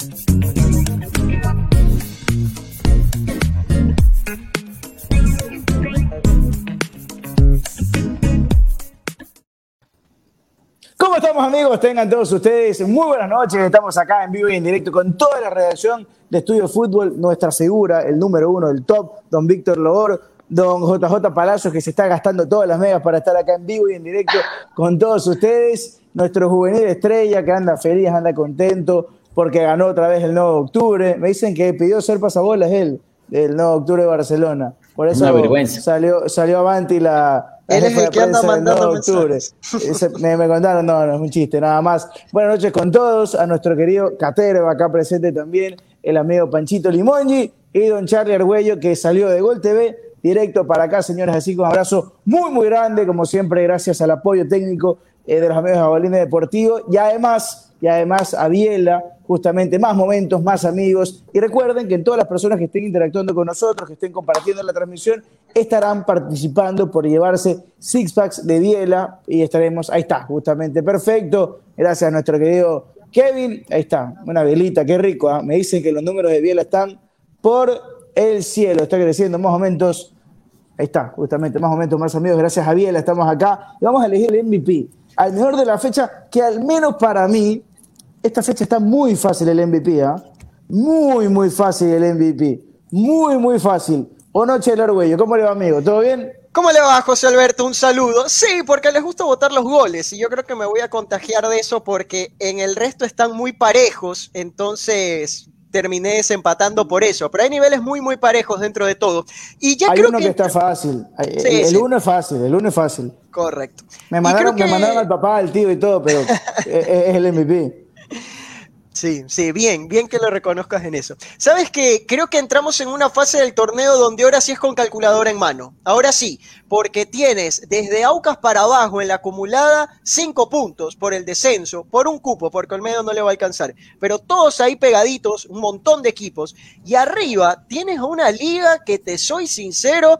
¿Cómo estamos amigos? Tengan todos ustedes muy buenas noches. Estamos acá en vivo y en directo con toda la redacción de Estudio Fútbol, nuestra segura, el número uno del top, don Víctor Lobor, don JJ Palacios, que se está gastando todas las megas para estar acá en vivo y en directo con todos ustedes. Nuestro juvenil estrella que anda feliz, anda contento porque ganó otra vez el 9 de octubre. Me dicen que pidió ser pasabolas él, del 9 de octubre de Barcelona. Por eso Una vergüenza. Salió, salió avanti la, la Él es el que anda prensa del 9 de mandando octubre. Ese- me, me contaron, no, no es un chiste, nada más. Buenas noches con todos, a nuestro querido Catero, acá presente también, el amigo Panchito Limongi y don Charlie Argüello, que salió de Gol TV directo para acá, señores. Así que un abrazo muy, muy grande, como siempre, gracias al apoyo técnico eh, de los amigos de Jabalina Deportivo y además, y además a Biela, justamente más momentos, más amigos. Y recuerden que todas las personas que estén interactuando con nosotros, que estén compartiendo la transmisión, estarán participando por llevarse six packs de Biela y estaremos, ahí está, justamente, perfecto. Gracias a nuestro querido Kevin, ahí está, una velita, qué rico. ¿ah? Me dicen que los números de Biela están por el cielo, está creciendo más momentos. Ahí está, justamente, más momentos, más amigos. Gracias a Biela, estamos acá. Y vamos a elegir el MVP, al mejor de la fecha, que al menos para mí, esta fecha está muy fácil el MVP, ¿ah? Muy, muy fácil el MVP. Muy, muy fácil. O Noche del Argüello, ¿cómo le va, amigo? ¿Todo bien? ¿Cómo le va, José Alberto? Un saludo. Sí, porque les gusta votar los goles y yo creo que me voy a contagiar de eso porque en el resto están muy parejos, entonces terminé desempatando por eso. Pero hay niveles muy, muy parejos dentro de todo. Y ya Hay creo uno que, que... está fácil. Sí, el sí. uno es fácil, el uno es fácil. Correcto. Me mandaron, creo me que- mandaron al papá, al tío y todo, pero es el MVP. Sí, sí, bien, bien que lo reconozcas en eso. Sabes que creo que entramos en una fase del torneo donde ahora sí es con calculadora en mano. Ahora sí, porque tienes desde Aucas para abajo en la acumulada cinco puntos por el descenso, por un cupo, porque Olmedo no le va a alcanzar. Pero todos ahí pegaditos, un montón de equipos. Y arriba tienes una liga que te soy sincero,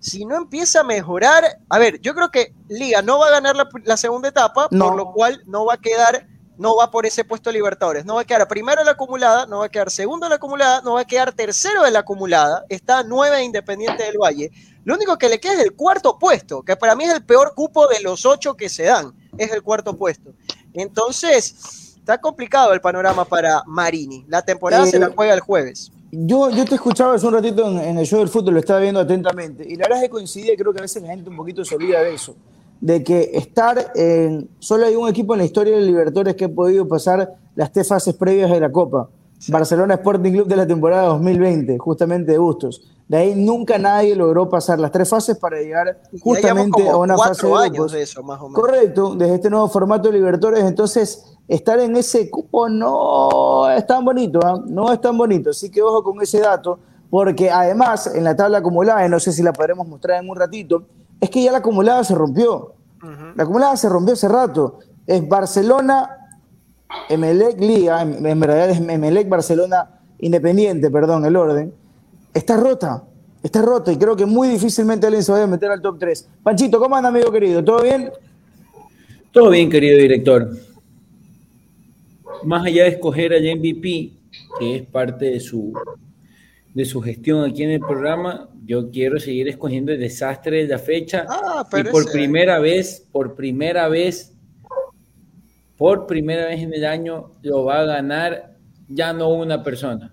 si no empieza a mejorar, a ver, yo creo que Liga no va a ganar la, la segunda etapa, No. por lo cual no va a quedar, no va por ese puesto de Libertadores, no va a quedar primero en la acumulada, no va a quedar segundo en la acumulada, no va a quedar tercero en la acumulada, está nueve Independiente del Valle. Lo único que le queda es el cuarto puesto, que para mí es el peor cupo de los ocho que se dan, es el cuarto puesto. Entonces, está complicado el panorama para Marini. La temporada Eh, se la juega el jueves. Yo, yo te escuchaba hace un ratito en, en el show del fútbol, lo estaba viendo atentamente, y la verdad es que coincidía, creo que a veces la gente un poquito se olvida de eso, de que estar en. Solo hay un equipo en la historia de Libertadores que ha podido pasar las tres fases previas de la Copa. Barcelona Sporting Club de la temporada 2020, justamente de Bustos. De ahí nunca nadie logró pasar las tres fases para llegar justamente a una fase de años de eso, más o menos. Correcto, desde este nuevo formato de Libertadores, entonces estar en ese cupo no es tan bonito, ¿ah? no es tan bonito, así que ojo con ese dato, porque además en la tabla acumulada, y no sé si la podremos mostrar en un ratito, es que ya la acumulada se rompió, la acumulada se rompió hace rato, es Barcelona, Emelec Liga, en, en verdad es Emelec Barcelona Independiente, perdón, el orden, está rota, está rota y creo que muy difícilmente alguien se vaya a meter al top 3. Panchito, ¿cómo anda, amigo querido? ¿Todo bien? Todo bien, querido director. Más allá de escoger al MVP, que es parte de su, de su gestión aquí en el programa, yo quiero seguir escogiendo el desastre de la fecha. Ah, y por ese- primera vez, por primera vez, por primera vez en el año, lo va a ganar ya no una persona.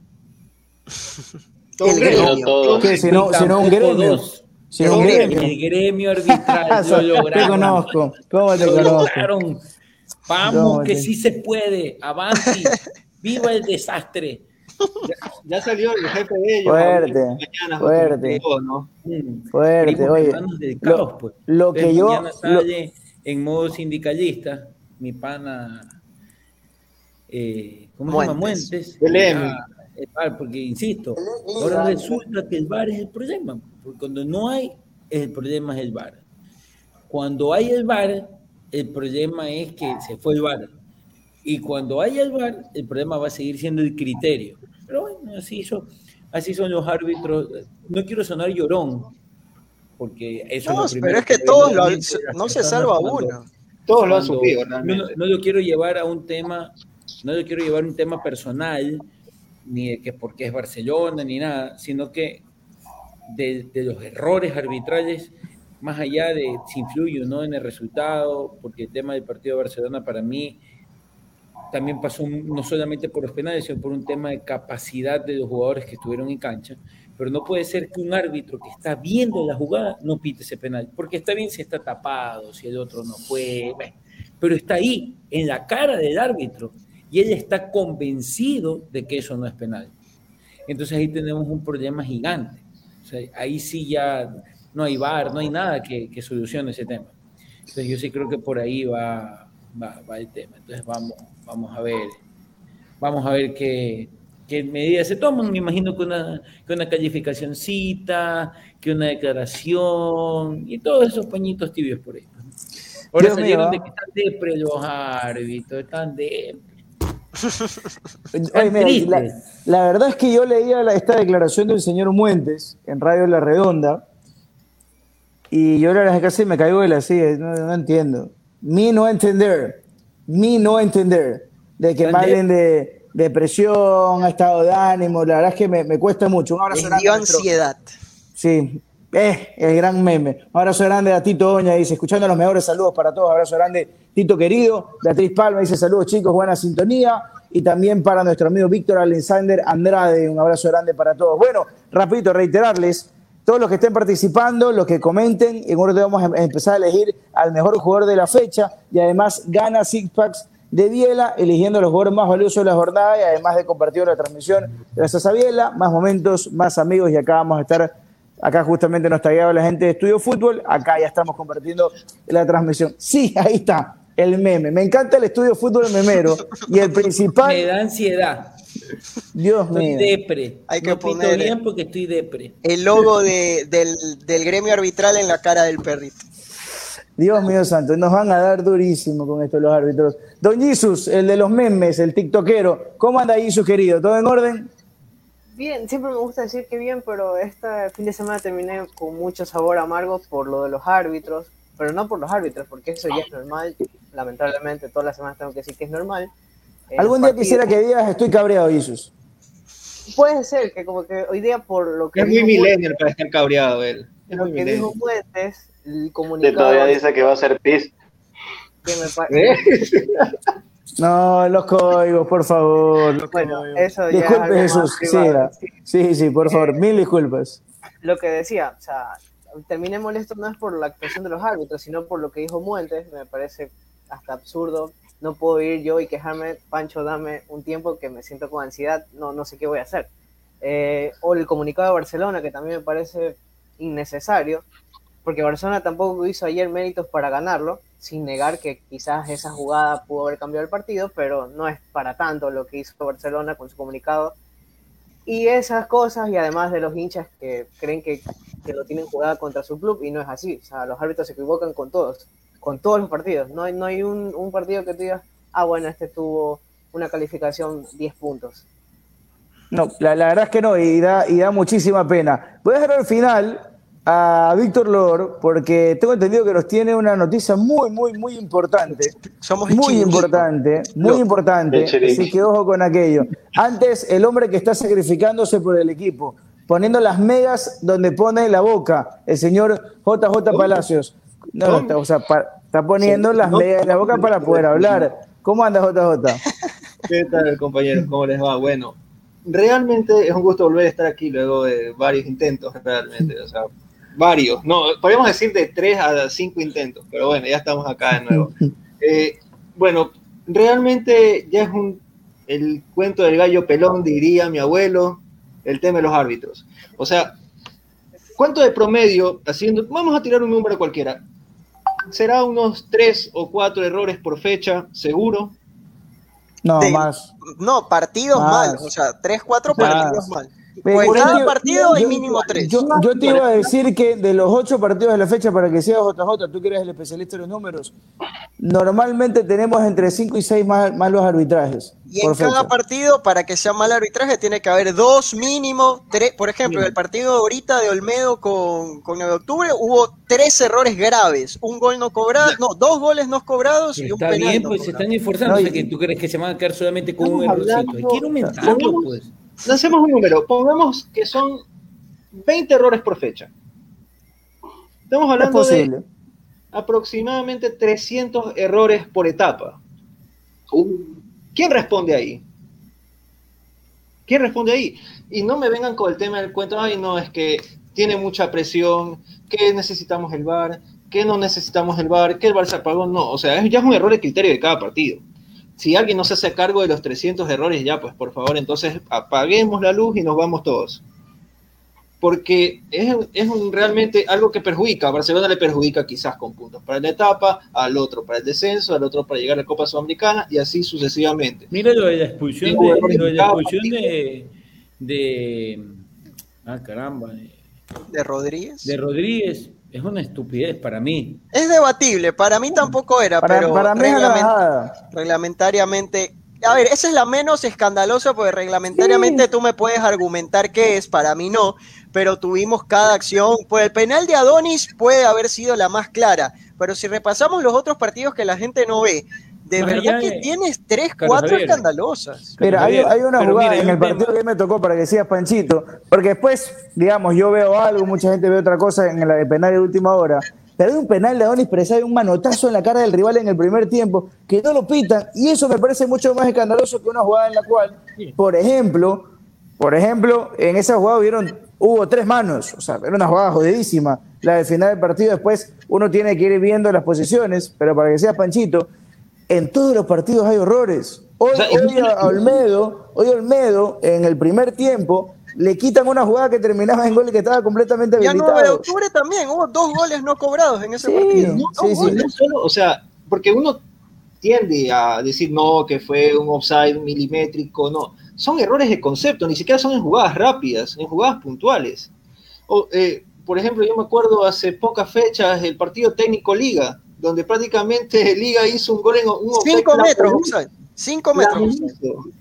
El gremio. ¿Qué? Si no, Ni si no un gremio. dos. Si no un El gremio. gremio arbitral lo Te lograron. conozco. ¿Cómo te Lo conozco? lograron. Vamos, No, que sí. sí se puede. Avanti. Viva el desastre. Ya salió el jefe de ellos. Fuerte, Mañana, fuerte. ¿no? Mm. Fuerte, oye. caos, Lo, pues. lo que yo. lo- en modo sindicalista, mi pana. eh, ¿Cómo se llama? Muentes. Muentes. El M. Ah, el porque insisto, ahora resulta que el VAR es el problema. Porque cuando no hay, el problema es el VAR. Cuando hay el VAR, el problema es que se fue el VAR. Y cuando haya el VAR, el problema va a seguir siendo el criterio. Pero bueno, así son, así son los árbitros. No quiero sonar llorón, porque eso No, es lo pero es que todos lo- no se salva cuando- uno. Todos lo han sufrido, no, realmente. no lo quiero llevar a un tema no yo quiero llevar un tema personal, ni de que porque es Barcelona, ni nada, sino que de, de los errores arbitrales, más allá de si influye o no en el resultado, porque el tema del partido de Barcelona para mí también pasó no solamente por los penales, sino por un tema de capacidad de los jugadores que estuvieron en cancha. Pero no puede ser que un árbitro que está viendo la jugada no pite ese penal, porque está bien si está tapado, si el otro no fue, pero está ahí, en la cara del árbitro, y él está convencido de que eso no es penal. Entonces ahí tenemos un problema gigante. ahí sí ya no hay bar, no hay nada que, que solucione ese tema. Entonces yo sí creo que por ahí va, va, el tema. Entonces vamos, vamos a ver, vamos a ver qué, qué medidas se toman. Me imagino que una, que una calificacióncita, que una declaración y todos esos pañitos tibios por ahí. Ahora salieron de que están depre los árbitros, están depre. la, verdad es que yo leía esta declaración del señor Muentes en Radio La Redonda y yo la verdad es que me caigo de la silla, no, no entiendo mi no entender, mi no entender, de que me hablen de depresión, estado de ánimo, la verdad es que me, cuesta mucho. Un abrazo grande. ansiedad. Sí, eh, el gran meme. Un abrazo grande a Tito Doña, dice, escuchando los mejores saludos para todos. Abrazo grande, Tito querido. Beatriz Palma dice, saludos chicos, buena sintonía. Y también para nuestro amigo Víctor Alexander Andrade, un abrazo grande para todos. Bueno, rapidito, reiterarles todos los que estén participando, los que comenten, en un vamos a empezar a elegir al mejor jugador de la fecha y además gana Six Packs de Biela, eligiendo los jugadores más valiosos de la jornada y además de compartir la transmisión gracias a Biela, más momentos, más amigos y acá vamos a estar, acá justamente nos tagueaba la gente de Estudio Fútbol, acá ya estamos compartiendo la transmisión. Sí, ahí está, el meme. Me encanta el Estudio Fútbol memero y el principal... Me da ansiedad. Dios estoy depre. Hay que poner bien porque estoy depre. El logo del, gremio arbitral en la cara del perrito. Dios mío santo, nos van a dar durísimo con esto los árbitros. Don Jesus, el de los memes, el tiktokero, ¿cómo anda Jesus querido? ¿Todo en orden? Bien, siempre me gusta decir que bien, pero este fin de semana terminé con mucho sabor amargo por lo de los árbitros, pero no por los árbitros, porque eso ya es normal. Lamentablemente, todas las semanas tengo que decir que es normal. Algún día quisiera que digas estoy cabreado, Jesús. Puede ser que como que hoy día por lo que... Es muy millennial para estar cabreado él. lo que dijo Fuentes, el comunicado... todavía dice que va a ser pis. Que me ¿Eh? No, los códigos, por favor. bueno, eso ya Disculpe, Jesús. Sí, sí, por favor, mil disculpas. Lo que decía, o sea, terminé molesto no es por la actuación de los árbitros, sino por lo que dijo Muentes, me parece hasta absurdo no puedo ir yo y quejarme, Pancho, dame un tiempo que me siento con ansiedad, no, no sé qué voy a hacer. Eh, o el comunicado de Barcelona, que también me parece innecesario, porque Barcelona tampoco hizo ayer méritos para ganarlo, sin negar que quizás esa jugada pudo haber cambiado el partido, pero no es para tanto lo que hizo Barcelona con su comunicado. Y esas cosas, y además de los hinchas que creen que, que lo tienen jugada contra su club, y no es así. O sea, los árbitros se equivocan con todos con todos los partidos. No hay, no hay un, un partido que tú digas, ah, bueno, este tuvo una calificación 10 puntos. No, la, la, verdad es que no, y da, y da muchísima pena. Voy a dejar al final a Víctor Lor, porque tengo entendido que nos tiene una noticia muy, muy, muy importante. Somos muy importante, muy importante. Así que ojo con aquello. Antes, el hombre que está sacrificándose por el equipo, poniendo las megas donde pone la boca, el señor JJ Palacios. No, está, o sea, está poniendo las medias en la boca para poder hablar. ¿Cómo anda JJ? ¿Qué tal, compañeros? ¿Cómo les va? Bueno, realmente es un gusto volver a estar aquí luego de varios intentos, realmente. O sea, varios. No, podríamos decir de tres a cinco intentos, pero bueno, ya estamos acá de nuevo. Eh, bueno, realmente ya es un, el cuento del gallo pelón, diría mi abuelo, el tema de los árbitros. O sea, ¿cuánto de promedio, haciendo, vamos a tirar un número cualquiera, será unos tres o cuatro errores por fecha, seguro. No, más. No, partidos mal, o sea, tres, cuatro partidos mal. Pues cada partido hay mínimo tres. Yo, te iba a decir que de los ocho partidos de la fecha, para que sea JJ, tú que eres el especialista de los números, normalmente tenemos entre 5 y 6 malos arbitrajes. Y en cada partido, para que sea mal arbitraje, tiene que haber dos mínimo, tres, por ejemplo, en el partido ahorita de Olmedo con, con 9 de octubre hubo tres errores graves, un gol no cobrado, no, dos goles no cobrados y un penal. Está bien, pues se están esforzando, no, que tú crees que se van a quedar solamente con un errorcito. Quiero aumentarlo, pues. Lancemos un número, pongamos que son 20 errores por fecha. Estamos hablando de aproximadamente 300 errores por etapa. ¿Quién responde ahí? ¿Quién responde ahí? Y no me vengan con el tema del cuento, ay, no, es que tiene mucha presión, que necesitamos el VAR, que no necesitamos el VAR, que el VAR se apagó, no, o sea, ya es un error de criterio de cada partido. Si alguien no se hace cargo de los 300 errores, ya, pues por favor, entonces apaguemos la luz y nos vamos todos porque es, es un, realmente algo que perjudica. A Barcelona le perjudica quizás con puntos para la etapa, al otro para el descenso, al otro para llegar a la Copa Sudamericana y así sucesivamente. Mira lo de la expulsión, de, lo de, la expulsión de, de, Ah, caramba. ¿De Rodríguez? De Rodríguez. Es una estupidez para mí. Es debatible, para mí tampoco era, pero para mí reglamentariamente a ver, esa es la menos escandalosa porque reglamentariamente tú me puedes argumentar que es, para mí no, pero tuvimos cada acción. Pues el penal de Adonis puede haber sido la más clara, pero si repasamos los otros partidos que la gente no ve, de verdad que tienes tres, cuatro escandalosas. Mira, hay, una jugada en el partido que me tocó para que decías Panchito, porque después, digamos, yo veo algo, mucha gente ve otra cosa en el penal de última hora. Pero hay un penal de Adonis Pérez, hay un manotazo en la cara del rival en el primer tiempo que no lo pitan y eso me parece mucho más escandaloso que una jugada en la cual, por ejemplo, por ejemplo, en esa jugada hubieron, hubo tres manos, o sea, era una jugada jodidísima. La de final del partido, después uno tiene que ir viendo las posiciones, pero para que sea Panchito, en todos los partidos hay horrores. Hoy, hoy a Olmedo, hoy Olmedo, en el primer tiempo, le quitan una jugada que terminaba en gol y que estaba completamente habilitado. Ya 9 de octubre también, hubo dos goles no cobrados en ese partido. sí, sí. o sea, porque uno tiende a decir no, que fue un offside milimétrico, no. Son errores de concepto, ni siquiera son en jugadas rápidas, en jugadas puntuales. O, eh, por ejemplo, yo me acuerdo hace pocas fechas el partido técnico Liga, donde prácticamente Liga hizo un gol en un Cinco metros, Cinco metros.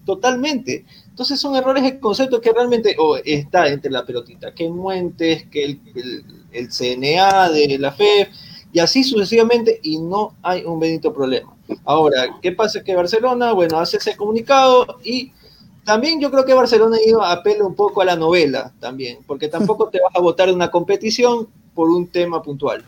Totalmente. Entonces son errores de concepto que realmente está entre la pelotita, que Muentes, que el, el, CNA de la FEF, y así sucesivamente, y no hay un bendito problema. Ahora, ¿qué pasa? Que Barcelona, bueno, hace ese comunicado y también yo creo que Barcelona ha ido apela un poco a la novela también, porque tampoco te vas a votar en una competición por un tema puntual.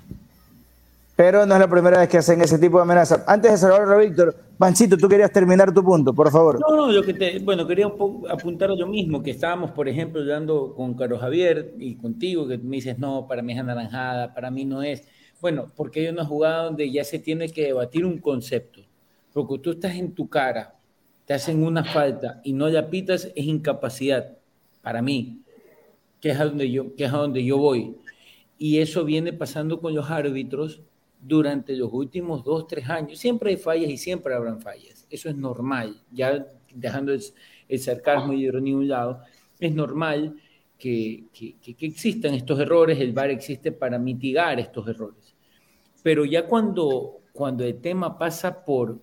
Pero no es la primera vez que hacen ese tipo de amenazas. Antes de saludar Víctor, Panchito, tú querías terminar tu punto, por favor. No, no, yo que te, bueno, quería un poco apuntar a yo mismo, que estábamos, por ejemplo, hablando con Carlos Javier y contigo, que me dices, no, para mí es anaranjada, para mí no es. Bueno, porque hay una jugada donde ya se tiene que debatir un concepto. Porque tú estás en tu cara, te hacen una falta y no la pitas, es incapacidad, para mí, que es a donde yo, que es a donde yo voy. Y eso viene pasando con los árbitros durante los últimos dos, tres años. Siempre hay fallas y siempre habrán fallas. Eso es normal. Ya dejando el, sarcasmo y ironía a un lado, es normal que, que, que, existan estos errores. El VAR existe para mitigar estos errores. Pero ya cuando, cuando el tema pasa por,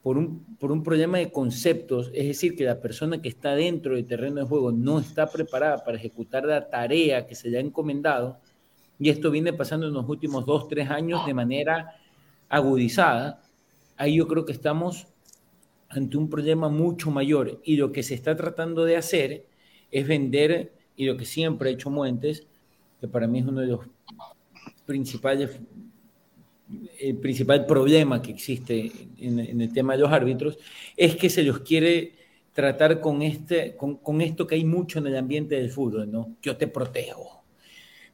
por, un, por un problema de conceptos, es decir, que la persona que está dentro del terreno de juego no está preparada para ejecutar la tarea que se le ha encomendado, y esto viene pasando en los últimos dos, tres años de manera agudizada, ahí yo creo que estamos ante un problema mucho mayor. Y lo que se está tratando de hacer es vender, y lo que siempre ha hecho Muentes, que para mí es uno de los principales, el principal problema que existe en, el tema de los árbitros, es que se los quiere tratar con, este, con, con esto que hay mucho en el ambiente del fútbol, ¿no? Yo te protejo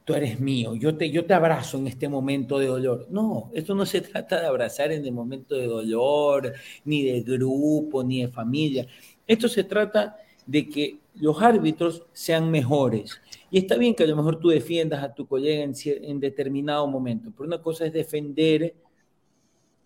tú eres mío, yo te, yo te abrazo en este momento de dolor. No, esto no se trata de abrazar en el momento de dolor, ni de grupo, ni de familia. Esto se trata de que los árbitros sean mejores. Y está bien que a lo mejor tú defiendas a tu colega en, en determinado momento, pero una cosa es defender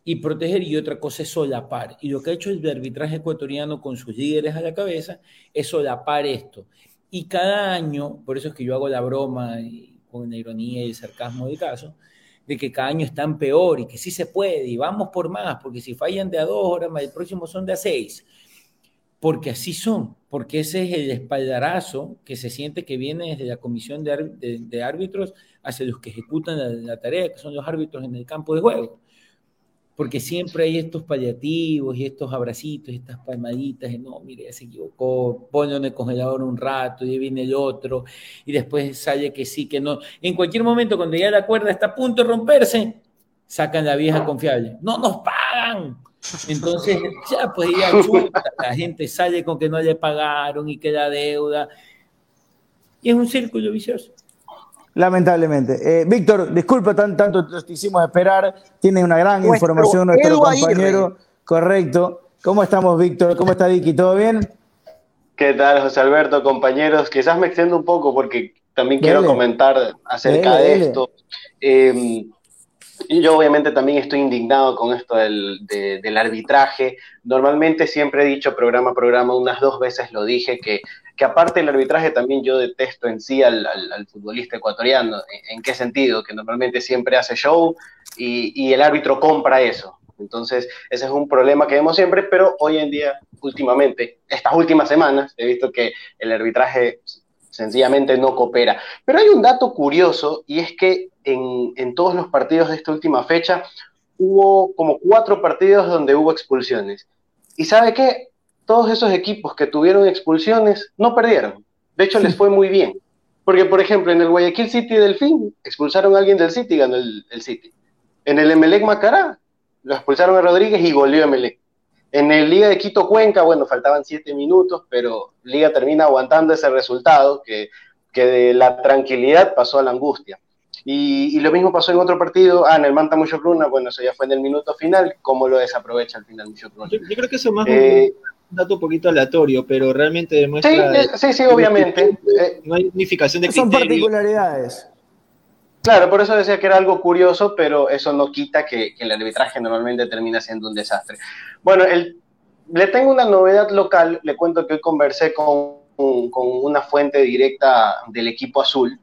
y proteger y otra cosa es solapar. Y lo que ha hecho el arbitraje ecuatoriano con sus líderes a la cabeza es solapar esto. Y cada año, por eso es que yo hago la broma y con la ironía y el sarcasmo del caso, de que cada año están peor y que sí se puede y vamos por más, porque si fallan de a dos horas, el próximo son de a seis, porque así son, porque ese es el espaldarazo que se siente que viene desde la comisión de, árbitros hacia los que ejecutan la tarea, que son los árbitros en el campo de juego porque siempre hay estos paliativos y estos abracitos, estas palmaditas, de no, mire, ya se equivocó, ponlo en el congelador un rato, y viene el otro, y después sale que sí, que no. En cualquier momento, cuando ya la cuerda está a punto de romperse, sacan la vieja confiable. ¡No nos pagan! Entonces, ya, pues ya la gente sale con que no le pagaron y queda deuda. Y es un círculo vicioso. Lamentablemente. Eh, Víctor, disculpa tan, tanto te hicimos esperar. Tiene una gran información nuestro compañero. Correcto. ¿Cómo estamos, Víctor? ¿Cómo está Vicky? ¿Todo bien? ¿Qué tal, José Alberto, compañeros? Quizás me extiendo un poco porque también quiero comentar acerca de esto. Eh, yo obviamente también estoy indignado con esto del, del, arbitraje. Normalmente siempre he dicho programa a programa, unas dos veces lo dije, que que aparte del arbitraje también yo detesto en sí al, futbolista ecuatoriano. ¿En, qué sentido? Que normalmente siempre hace show y, el árbitro compra eso. Entonces, ese es un problema que vemos siempre, pero hoy en día, últimamente, estas últimas semanas, he visto que el arbitraje sencillamente no coopera. Pero hay un dato curioso y es que en, en todos los partidos de esta última fecha hubo como cuatro partidos donde hubo expulsiones. ¿Y sabe qué? Todos esos equipos que tuvieron expulsiones no perdieron. De hecho, les fue muy bien. Porque, por ejemplo, en el Guayaquil City Delfín expulsaron a alguien del City y ganó el, City. En el Emelec Macará lo expulsaron a Rodríguez y goleó Emelec. En el Liga de Quito Cuenca, bueno, faltaban siete minutos, pero Liga termina aguantando ese resultado que, que de la tranquilidad pasó a la angustia. Y, lo mismo pasó en otro partido, ah, en el Manta Mucho Cruna, bueno, eso ya fue en el minuto final, cómo lo desaprovecha al final Mucho Cruna. Yo, creo que eso más eh, dato un poquito aleatorio, pero realmente demuestra... Sí, sí, sí, obviamente. No hay unificación de Son particularidades. Claro, por eso decía que era algo curioso, pero eso no quita que, el arbitraje normalmente termina siendo un desastre. Bueno, el, le tengo una novedad local, le cuento que hoy conversé con, con una fuente directa del equipo azul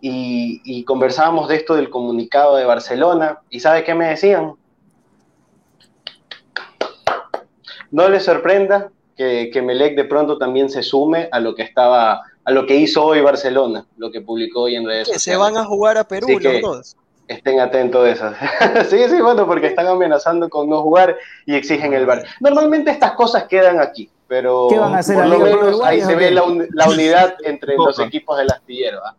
y, y, conversábamos de esto del comunicado de Barcelona y ¿sabe qué me decían? No les sorprenda que, que Melec de pronto también se sume a lo que estaba, a lo que hizo hoy Barcelona, lo que publicó hoy en redes que Se van a jugar a Perú los dos. Estén atentos de eso. sí, sí, bueno, porque están amenazando con no jugar y exigen el bar. Normalmente estas cosas quedan aquí, pero ¿Qué van a hacer por lo menos ahí se ve la, unidad entre los equipos del astillero. ¿ah?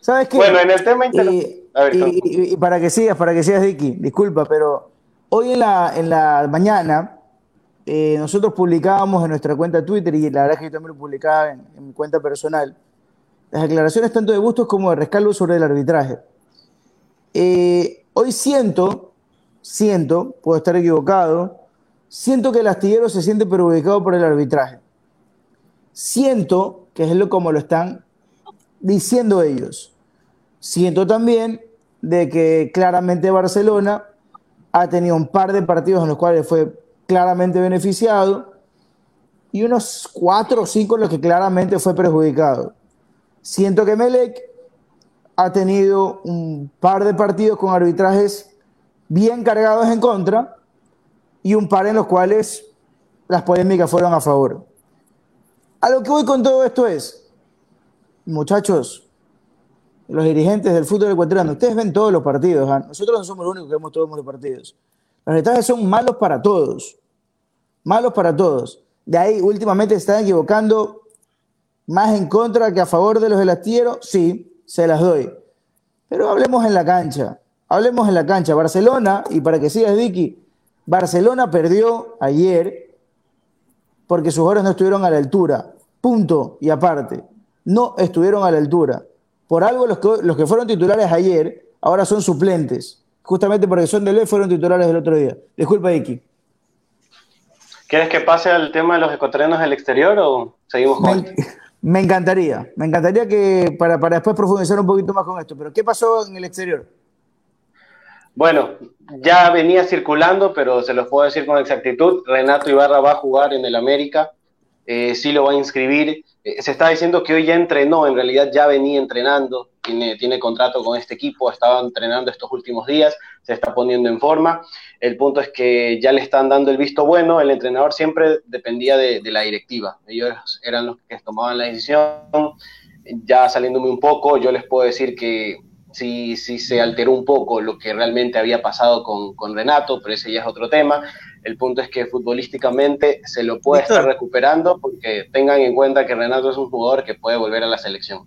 ¿Sabes qué? Bueno, en el tema y, y, para que sigas, para que sigas, Vicky, disculpa, pero hoy en la, en la mañana eh, nosotros publicábamos en nuestra cuenta Twitter y la verdad que yo también lo publicaba en, mi cuenta personal, las declaraciones tanto de Bustos como de Rescalvo sobre el arbitraje. Eh, hoy siento, siento, puedo estar equivocado, siento que el astillero se siente perjudicado por el arbitraje. Siento que es lo como lo están diciendo ellos. Siento también de que claramente Barcelona ha tenido un par de partidos en los cuales fue claramente beneficiado y unos cuatro o cinco en los que claramente fue perjudicado. Siento que Melec ha tenido un par de partidos con arbitrajes bien cargados en contra y un par en los cuales las polémicas fueron a favor. A lo que voy con todo esto es, muchachos, los dirigentes del fútbol ecuatoriano, ustedes ven todos los partidos, ¿ah? nosotros no somos los únicos que vemos todos los partidos. Los arbitrajes son malos para todos malos para todos. De ahí, últimamente se están equivocando más en contra que a favor de los del astillero, sí, se las doy. Pero hablemos en la cancha, hablemos en la cancha. Barcelona, y para que sigas, Vicky, Barcelona perdió ayer porque sus jugadores no estuvieron a la altura. Punto y aparte. No estuvieron a la altura. Por algo los que, los que fueron titulares ayer ahora son suplentes. Justamente porque son de ley fueron titulares el otro día. Disculpa, Vicky. ¿Quieres que pase al tema de los ecuatorianos del exterior o seguimos con me, me encantaría, me encantaría que para, para después profundizar un poquito más con esto, pero ¿qué pasó en el exterior? Bueno, ya venía circulando, pero se los puedo decir con exactitud. Renato Ibarra va a jugar en el América. eh, sí lo va a inscribir. Eh, se está diciendo que hoy ya entrenó, en realidad ya venía entrenando, tiene, tiene contrato con este equipo, estaba entrenando estos últimos días, se está poniendo en forma. El punto es que ya le están dando el visto bueno, el entrenador siempre dependía de, de la directiva, ellos eran los que tomaban la decisión. Ya saliéndome un poco, yo les puedo decir que sí, sí se alteró un poco lo que realmente había pasado con, con Renato, pero ese ya es otro tema. El punto es que futbolísticamente se lo puede estar recuperando porque tengan en cuenta que Renato es un jugador que puede volver a la selección.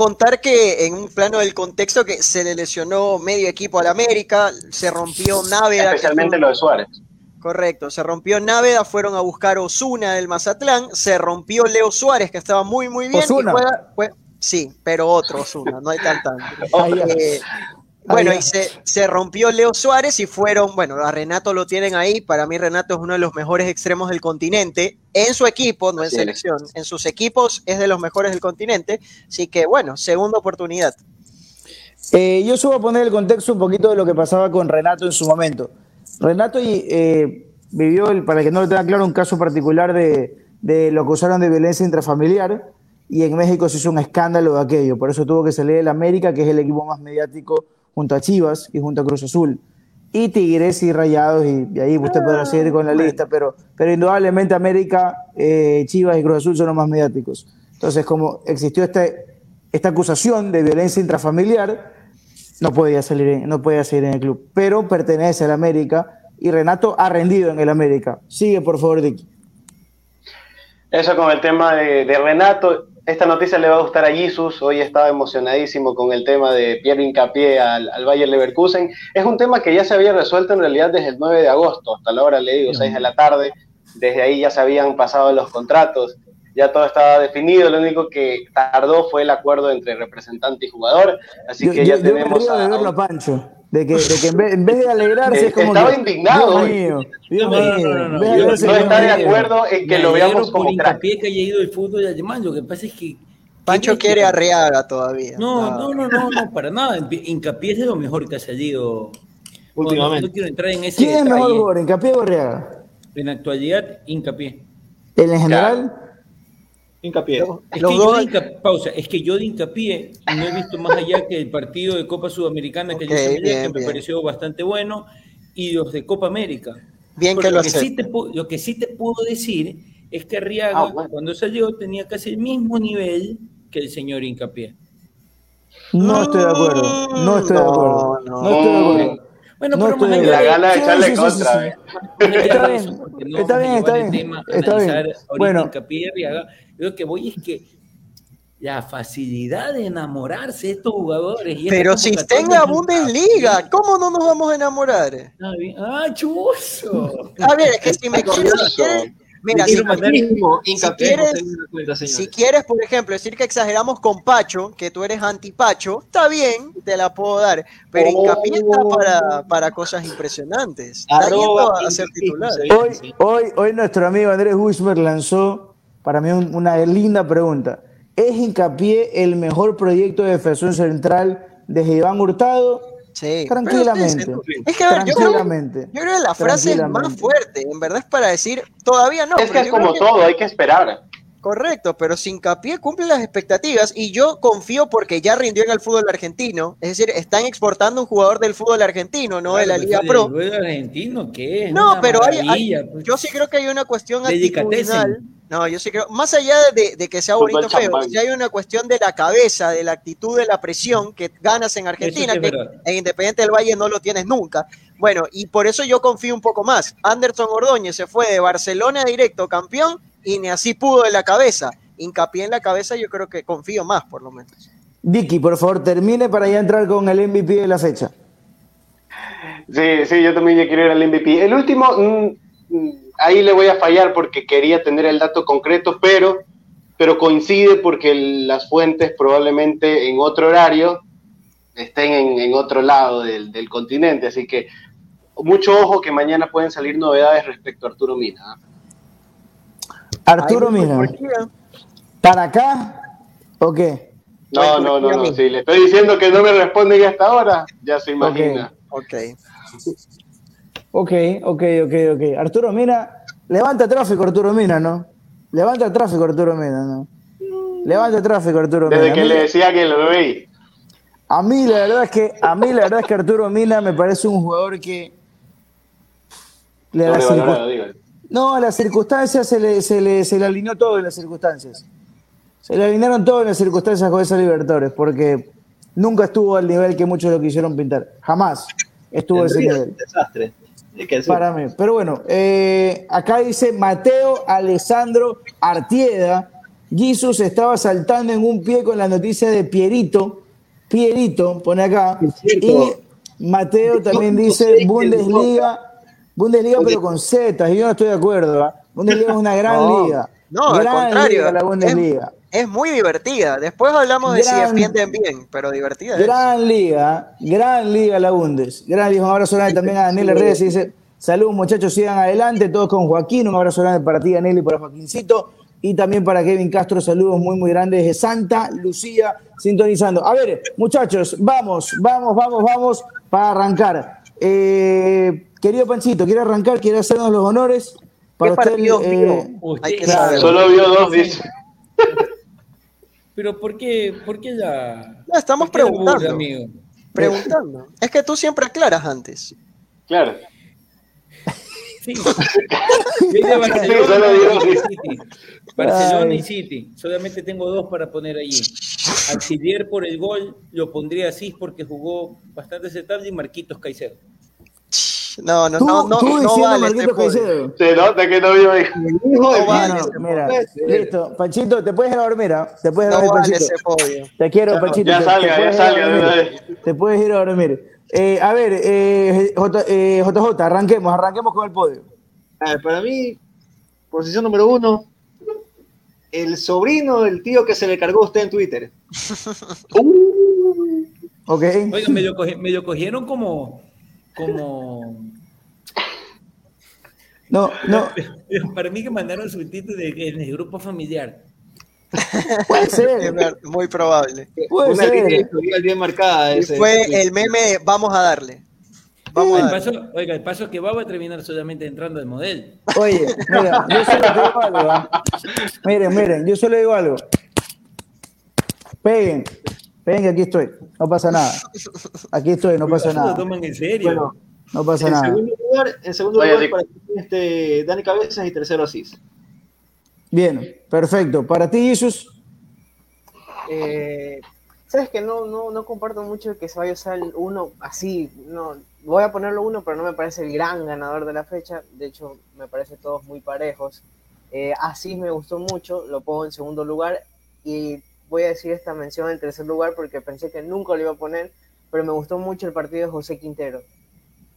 Contar que en un plano del contexto que se le lesionó medio equipo al América, se rompió Náveda. Especialmente lo de Suárez. Correcto, se rompió Náveda, fueron a buscar Osuna del Mazatlán, se rompió Leo Suárez, que estaba muy, muy bien. Osuna. sí, pero otro Osuna, no hay tal tanto. Eh, bueno, y se, se, rompió Leo Suárez y fueron, bueno, a Renato lo tienen ahí. Para mí, Renato es uno de los mejores extremos del continente. En su equipo, no en selección, en sus equipos es de los mejores del continente. Así que, bueno, segunda oportunidad. Eh, yo subo a poner el contexto un poquito de lo que pasaba con Renato en su momento. Renato eh, vivió, el, para que no lo tenga claro, un caso particular de, de lo que usaron de violencia intrafamiliar y en México se hizo un escándalo de aquello. Por eso tuvo que salir el América, que es el equipo más mediático junto a Chivas y junto a Cruz Azul. Y Tigres y Rayados, y, ahí usted podrá seguir con la lista, pero, pero indudablemente América, eh, Chivas y Cruz Azul son los más mediáticos. Entonces, como existió este, esta acusación de violencia intrafamiliar, no podía, salir no podía seguir en el club, pero pertenece al América y Renato ha rendido en el América. Sigue, por favor, Dicky. Eso con el tema de, de Renato esta noticia le va a gustar a Jesus. Hoy estaba emocionadísimo con el tema de Pierre Hincapié al, al Bayer Leverkusen. Es un tema que ya se había resuelto en realidad desde el 9 de agosto, hasta la hora, le digo, 6 de la tarde. Desde ahí ya se habían pasado los contratos, ya todo estaba definido. Lo único que tardó fue el acuerdo entre representante y jugador. Así yo, que ya yo, tenemos. Yo a, a Pancho. De que, de que en, vez, en, vez, de alegrarse es como estaba que, indignado Dios mío, Dios no, mío, no, no, no, de no está de acuerdo en que Me lo veamos como crack. hincapié que haya ido el fútbol alemán. Lo que pasa es que Pancho quiere a Reaga todavía. No, no, no, no, no, para nada. Hincapié es de lo mejor que ha salido últimamente. No, no quiero entrar en ese ¿Quién es mejor jugador, Hincapié o Gorriaga? En la actualidad, Hincapié. ¿En general? Hincapié. Es Los que, dos- yo de pausa, es que yo de hincapié no he visto más allá que el partido de Copa Sudamericana que, Ok, yo bien, que me bien. pareció bastante bueno y los de Copa América. Bien que lo que sí te Lo que sí te puedo decir es que Arriaga, Ah, bueno. cuando salió, tenía casi el mismo nivel que el señor Hincapié. No estoy de acuerdo. No estoy de acuerdo. No, No estoy de acuerdo. Bueno, No pero La gana de echarle sí, sí, contra. sí, ¿eh? Está bien, está bien, está bien, está bien. Bueno. Lo que voy es que la facilidad de enamorarse de estos jugadores. y Pero si está en la Bundesliga, ¿cómo no nos vamos a enamorar? ¡Ah, chuzo! A ver, es que si me quieres- mira, si, quieres- cuenta, si quieres, por ejemplo, decir que exageramos con Pacho, que tú eres anti-Pacho, está bien, te la puedo dar. Pero Oh. hincapié está para, para cosas impresionantes. Está Arroba a ser titular. Hoy, hoy, hoy nuestro amigo Andrés Wismer lanzó para mí un- una linda pregunta. ¿Es Hincapié el mejor proyecto de defensión central desde Iván Hurtado? Sí, Tranquilamente. Es que a ver, yo creo, Tranquilamente. yo creo que la frase es más fuerte. En verdad es para decir, todavía no. Es que es como que- todo, hay que esperar. Correcto, pero sin hincapié cumple las expectativas y yo confío porque ya rindió en el fútbol argentino. Es decir, están exportando un jugador del fútbol argentino, no de la Liga Pro. ¿El juego argentino qué es? No, Una pero hay, pues. yo sí creo que hay una cuestión actitudinal. No, yo sí creo, más allá de, de que sea Fútbol bonito o feo, sí hay una cuestión de la cabeza, de la actitud, de la presión que ganas en Argentina, sí que en Independiente del Valle no lo tienes nunca. Bueno, y por eso yo confío un poco más. Anderson Ordóñez se fue de Barcelona directo campeón y ni así pudo de la cabeza. Hincapié en la cabeza, yo creo que confío más, por lo menos. Dicky, por favor, termine para ya entrar con el MVP de la fecha. Sí, sí, yo también ya quiero ir al MVP. El último, mm, mm, ahí le voy a fallar porque quería tener el dato concreto, pero, pero coincide porque las fuentes probablemente en otro horario estén en, en otro lado del, del continente, así que mucho ojo que mañana pueden salir novedades respecto a Arturo Mina. ¿ah? Arturo Mina. ¿para acá o qué? No, no, no, no, si le estoy diciendo que no me responden hasta ahora, ya se imagina. Ok. Ok, ok, ok, ok. Arturo Mina, levanta tráfico Arturo Mina, ¿no? Levanta tráfico, Arturo Mena, ¿no? Levanta tráfico, Arturo Desde Mena. que le decía que lo veí. A mí la verdad es que a mí la verdad es que Arturo Mina me parece un jugador que le da Sobrevalorado, digo. No, a las circunstancias se le, se, le, se le alineó todo en las circunstancias. Se le alinearon todo en las circunstancias con esa Libertadores, porque nunca estuvo al nivel que muchos lo quisieron pintar. Jamás estuvo ese Es nivel. un desastre. Que. Para mí. Pero bueno, eh, acá dice Mateo Alessandro Artieda. Jesus estaba saltando en un pie con la noticia de Pierito. Pierito, pone acá. Y Mateo también dice qué Bundesliga. Pero con Z. Y yo no estoy de acuerdo. ¿ah? Bundesliga es una gran No, liga. no, al contrario. liga la Bundesliga. Es muy divertida. Después hablamos de si defienden bien, pero divertida es. Gran liga, gran liga la Bundes. Gran liga. Un abrazo grande también a Daniel Herrera. que dice: Saludos muchachos, sigan adelante. Todos con Joaquín. Un abrazo grande para ti, Daniel, y para Joaquincito. Y también para Kevin Castro. Saludos muy, muy grandes de Santa Lucía, sintonizando. A ver, muchachos, vamos, vamos, vamos, vamos para arrancar. Eh, querido Panchito, ¿quiere arrancar? ¿Quiere hacernos los honores? ¿Qué usted, partidos eh, vio? Usted- Hay que claro. saber. Solo vio dos, dice. Pero ¿por qué, por qué la... No, estamos qué preguntando. burla, amigo? Preguntando. Es que tú siempre aclaras antes. Claro. Sí. De Barcelona, y. City. Barcelona y City. Solamente tengo dos para poner allí. Auxiliar por el gol lo pondría así porque jugó bastante aceptable y Marquitos Caicedo. No, no, Tú, no, no, tú no diciendo vale este podio. Caicedo. Se nota que no vio ahí. Hijo de No vale ese Mira, listo. Panchito, te puedes ir a dormir, ¿ah? Te puedes ir a No dormir, vale Panchito. ese podio. Te quiero, Ya, Panchito. ya te- salga, te ya salga de una dormir. vez. Te puedes ir a dormir. Eh, a ver, eh, J- eh, JJ, arranquemos, arranquemos con el podio. A ver, para mí, posición número uno, el sobrino del tío que se le cargó a usted en Twitter. ¿Ok? Oiga, me lo, cogi- me lo cogieron como, como No, no, para mí que mandaron su título de, en el grupo familiar. puede ser. muy probable. Puede Una línea ser. editorial bien marcada. Ese. fue el meme, vamos a darle. Vamos a El darle. paso, oiga, el paso que va va a terminar solamente entrando al modelo. Oye, mira, yo solo digo algo. ¿ah? Miren, miren, yo solo digo algo. Peguen, peguen que aquí estoy. No pasa nada. Aquí estoy, no pasa Lo nada. toman en serio. Bueno, No pasa en nada. segundo lugar, en segundo Oye, lugar para mí, este, Dani Cabezas y tercero Asís. Bien, perfecto. Para ti, Jesús. Eh, Sabes que no, no, no comparto mucho que Ceballos sea el uno así, no, voy a ponerlo uno, pero no me parece el gran ganador de la fecha, de hecho me parece todos muy parejos. Eh, así me gustó mucho, lo pongo en segundo lugar y voy a decir esta mención en tercer lugar porque pensé que nunca lo iba a poner, pero me gustó mucho el partido de José Quintero.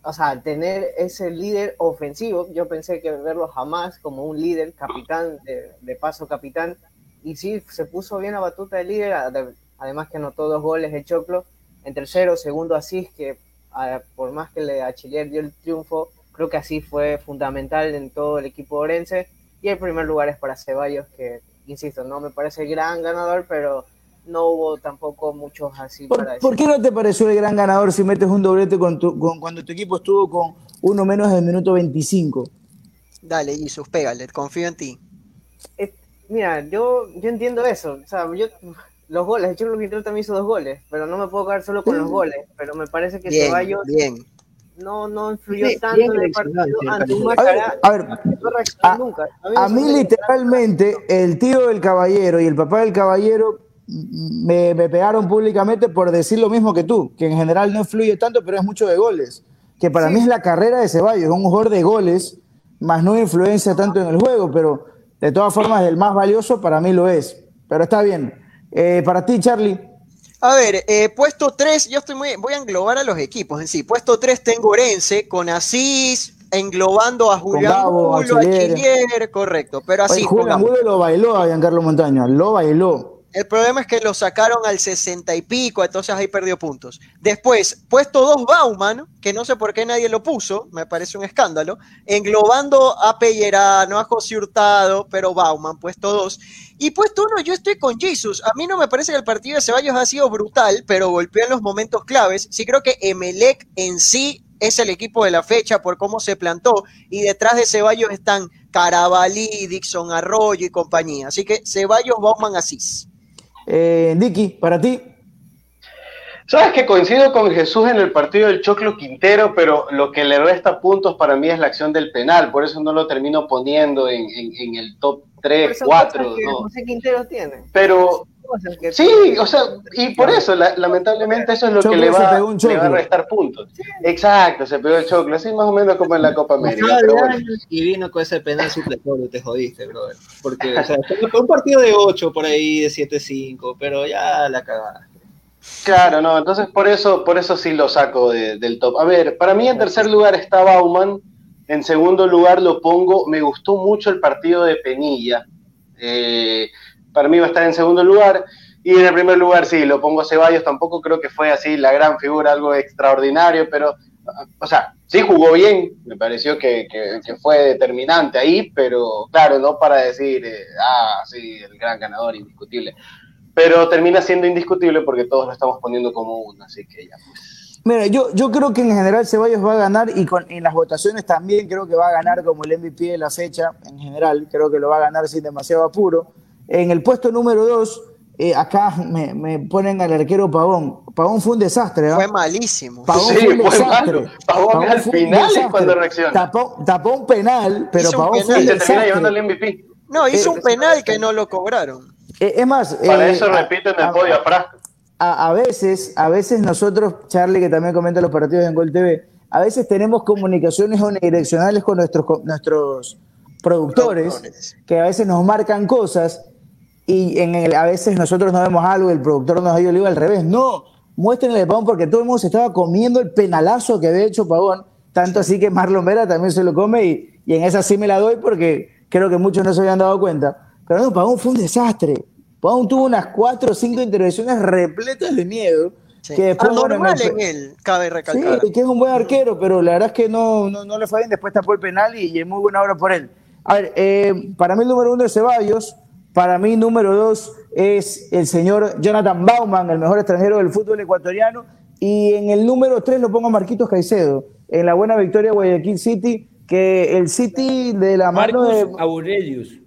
O sea, tener ese líder ofensivo, yo pensé que verlo jamás como un líder, capitán, de, de paso capitán, y sí, se puso bien la batuta de líder, ade- además que anotó dos goles el Choclo, en tercero, segundo Asís, que a- por más que le a dio el triunfo, creo que así fue fundamental en todo el equipo orense, y el primer lugar es para Ceballos, que, insisto, no me parece gran ganador, pero no hubo tampoco muchos así ¿Por, para por qué no te pareció el gran ganador si metes un doblete con tu- con- cuando tu equipo estuvo con uno menos del minuto 25? Dale, Jesus, pégale, confío en ti. Es- mira, yo, yo entiendo eso. O sea, yo, los goles, el Choclo Quintero también hizo dos goles, pero no me puedo quedar solo con los goles. Pero me parece que Bien, Ceballos bien. No, no influyó tanto en el partido ante un A ver, a no a-. A mí literalmente el tío del caballero y el papá del caballero me, me pegaron públicamente por decir lo mismo que tú, que en general no influye tanto, pero es mucho de goles. Que para mí es la carrera de Ceballos, es un jugador de goles, más no influencia tanto en el juego, pero de todas formas el más valioso para mí lo es. Pero está bien. Eh, para ti, Charlie. A ver, eh, puesto 3, yo estoy muy, voy a englobar a los equipos en sí. Puesto 3 tengo Orense, con Asís, englobando a Julián Gabo, Angulo, a. Chilier, correcto, pero así Oye, Julián. Angulo lo bailó a Giancarlo Montaño, lo bailó. El problema es que lo sacaron al 60 y pico, entonces ahí perdió puntos. Después, puesto 2 Bauman, que no sé por qué nadie lo puso, me parece un escándalo, englobando a Pellerano, a José Hurtado, pero Bauman, puesto 2. Y puesto 1, yo estoy con Jesus. A mí no me parece que el partido de Ceballos ha sido brutal, pero golpeó en los momentos claves. Sí creo que Emelec en sí es el equipo de la fecha por cómo se plantó y detrás de Ceballos están Carabalí, Dixon Arroyo y compañía. Así que Ceballos, Bauman, Asís. Eh, Dicky, para ti. Sabes que coincido con Jesús en el partido del Choclo Quintero, pero lo que le resta puntos para mí es la acción del penal, por eso no lo termino poniendo en, el top 3, 4. ¿no? José Quintero tiene. Pero Sí, o sea, y por eso, lamentablemente, eso es lo que le va, a restar puntos. Exacto, se pegó el choclo, así más o menos como en la Copa América. Y vino con ese penal supletorio, te jodiste, brother. Porque, o sea, fue un partido de 8 por ahí, de 7-5, pero ya la cagada. Claro, no, entonces por eso, por eso sí lo saco del top. A ver, para mí en tercer lugar está Bauman, en segundo lugar lo pongo, me gustó mucho el partido de Penilla. Eh, para mí va a estar en segundo lugar. Y en el primer lugar, sí, lo pongo a Ceballos, tampoco creo que fue así la gran figura, algo extraordinario, pero, o sea, sí jugó bien, me pareció que, fue determinante ahí, pero claro, no para decir, eh, ah, sí, el gran ganador, indiscutible. Pero termina siendo indiscutible porque todos lo estamos poniendo como uno, así que ya. Mira, yo, yo creo que en general Ceballos va a ganar y con, en las votaciones también creo que va a ganar como el MVP de la fecha, en general, creo que lo va a ganar sin demasiado apuro. En el puesto número dos, eh, acá me, ponen al arquero Pavón. Pavón fue un desastre. Fue malísimo. Pavón fue un desastre. Pavón, al final es cuando reacciona. Tapó, un penal, pero Pavón fue un desastre. llevando el MVP. No, hizo un penal que no lo cobraron. Eh, es más. Para eh, eso repiten el podio a, a, veces, a veces nosotros, Charlie, que también comenta los partidos en Gol TV, a veces tenemos comunicaciones unidireccionales con nuestros, nuestros productores, que a veces nos marcan cosas y en el, a veces nosotros no vemos algo y el productor nos ha ido al revés. No, muéstrenle el Pavón porque todo el mundo se estaba comiendo el penalazo que había hecho Pavón, tanto así que Marlon Vera también se lo come y, y, en esa sí me la doy porque creo que muchos no se habían dado cuenta. Pero no, Pavón fue un desastre. Pavón tuvo unas cuatro o cinco intervenciones repletas de miedo. Que después, normal en él, cabe recalcar. Sí, que es un buen arquero, pero la verdad es que no, no, no le fue bien. Después tapó el penal y, y es muy buena obra por él. A ver, eh, para mí el número uno es Ceballos, para mí, número dos es el señor Jonathan Bauman, el mejor extranjero del fútbol ecuatoriano. Y en el número tres lo pongo a Marquitos Caicedo, en la buena victoria de Guayaquil City, que el City de la mano de. Aurelius.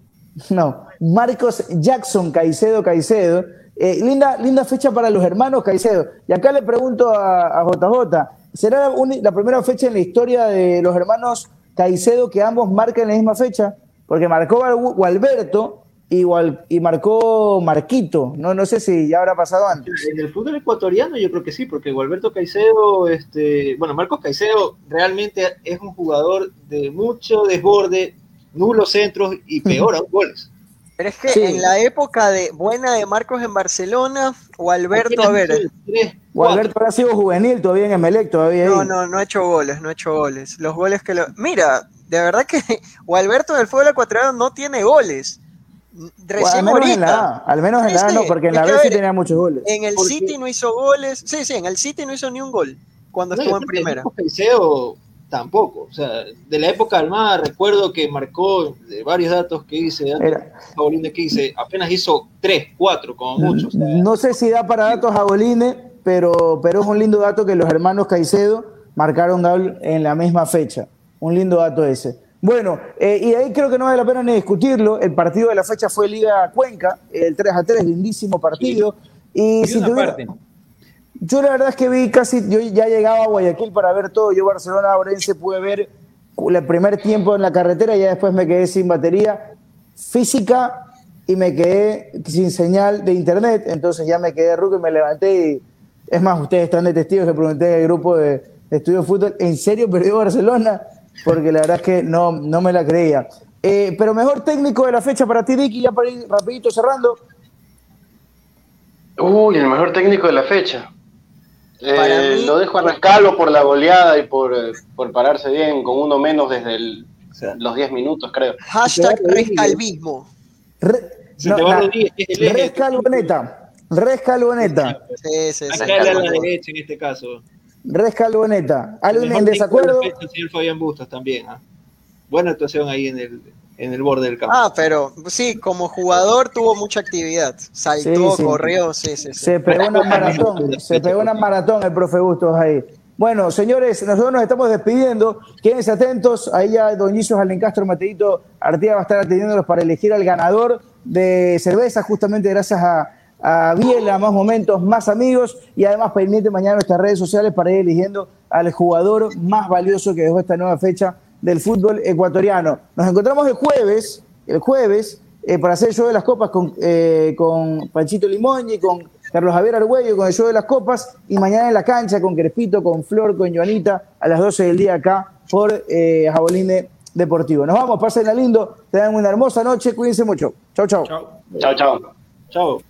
No, Marcos Jackson Caicedo Caicedo. Eh, linda, linda fecha para los hermanos Caicedo. Y acá le pregunto a, JJ, ¿será la primera fecha en la historia de los hermanos Caicedo que ambos marcan la misma fecha? Porque marcó Gualberto igual y marcó Marquito. No, no sé si ya habrá pasado antes. En el fútbol ecuatoriano yo creo que sí, porque Gualberto Caicedo, este, bueno, Marcos Caicedo realmente es un jugador de mucho desborde, nulos centros y peor aún goles. Pero es que en la época de buena de Marcos en Barcelona, o Alberto, a ver. o Alberto ha sido juvenil todavía en Emelec, todavía. No, no, no ha hecho goles, no ha hecho goles. Los goles que lo. Mira, de verdad que Gualberto en el fútbol ecuatoriano no tiene goles al menos en la al menos en la no, porque en la B sí tenía muchos goles. En el City no hizo goles, sí, sí, en el City no hijo ni un gol cuando estuvo en primera. Caicedo tampoco, o sea, de la época Almada recuerdo que marcó de varios datos que hice, que hice, apenas hizo 3, 4 como mucho. no sé si da para datos a Boline, pero, pero es un lindo dato que los hermanos Caicedo marcaron gol en la misma fecha. Un lindo dato ese. Bueno, eh, y ahí creo que no vale la pena ni discutirlo. El partido de la fecha fue Liga Cuenca, el 3 a 3, lindísimo partido. Y, si yo la verdad es que vi casi, yo ya llegaba a Guayaquil para ver todo. Yo Barcelona Orense pude ver el primer tiempo en la carretera y ya después me quedé sin batería física y me quedé sin señal de internet. Entonces ya me quedé ruco y me levanté. Y, es más, ustedes están de testigos que pregunté al grupo de, de Estudio Fútbol, ¿en serio perdió Barcelona? Porque la verdad es que no, no me la creía. Eh, pero mejor técnico de la fecha para ti, Dicky, ya para ir rapidito cerrando. Uy, el mejor técnico de la fecha. Eh, lo dejo a Rescalvo por la goleada y por, eh, por pararse bien con uno menos desde los 10 minutos, creo. Hashtag rescalvismo. Rescalvoneta. Rescalvoneta. Sí, sí, sí. Acá a la derecha en este caso. Rescalvoneta. ¿Alguien en desacuerdo? El señor Fabián Bustos también. ¿ah? Buena actuación ahí en el, en el borde del campo. Ah, pero sí, como jugador tuvo mucha actividad. Saltó, corrió, sí, sí, Se pegó una maratón, se pegó una maratón el profe Bustos ahí. Bueno, señores, nosotros nos estamos despidiendo. Quédense atentos. Ahí ya Don Jesús Alencastro Mateito Artiga va a estar atendiéndolos para elegir al ganador de cerveza, justamente gracias a, a Biela, más momentos, más amigos. Y además, pendiente mañana en nuestras redes sociales para ir eligiendo al jugador más valioso que dejó esta nueva fecha del fútbol ecuatoriano. Nos encontramos el jueves, el jueves, eh, para hacer el show de las copas con, eh, con Panchito Limón y con Carlos Javier Argüello con el show de las copas y mañana en la cancha con Crespito, con Flor, con Joanita a las 12 del día acá por eh, Jaboline Deportivo. Nos vamos, pasen a lindo, tengan una hermosa noche, cuídense mucho. Chau, chau. Chau, chau. Chao.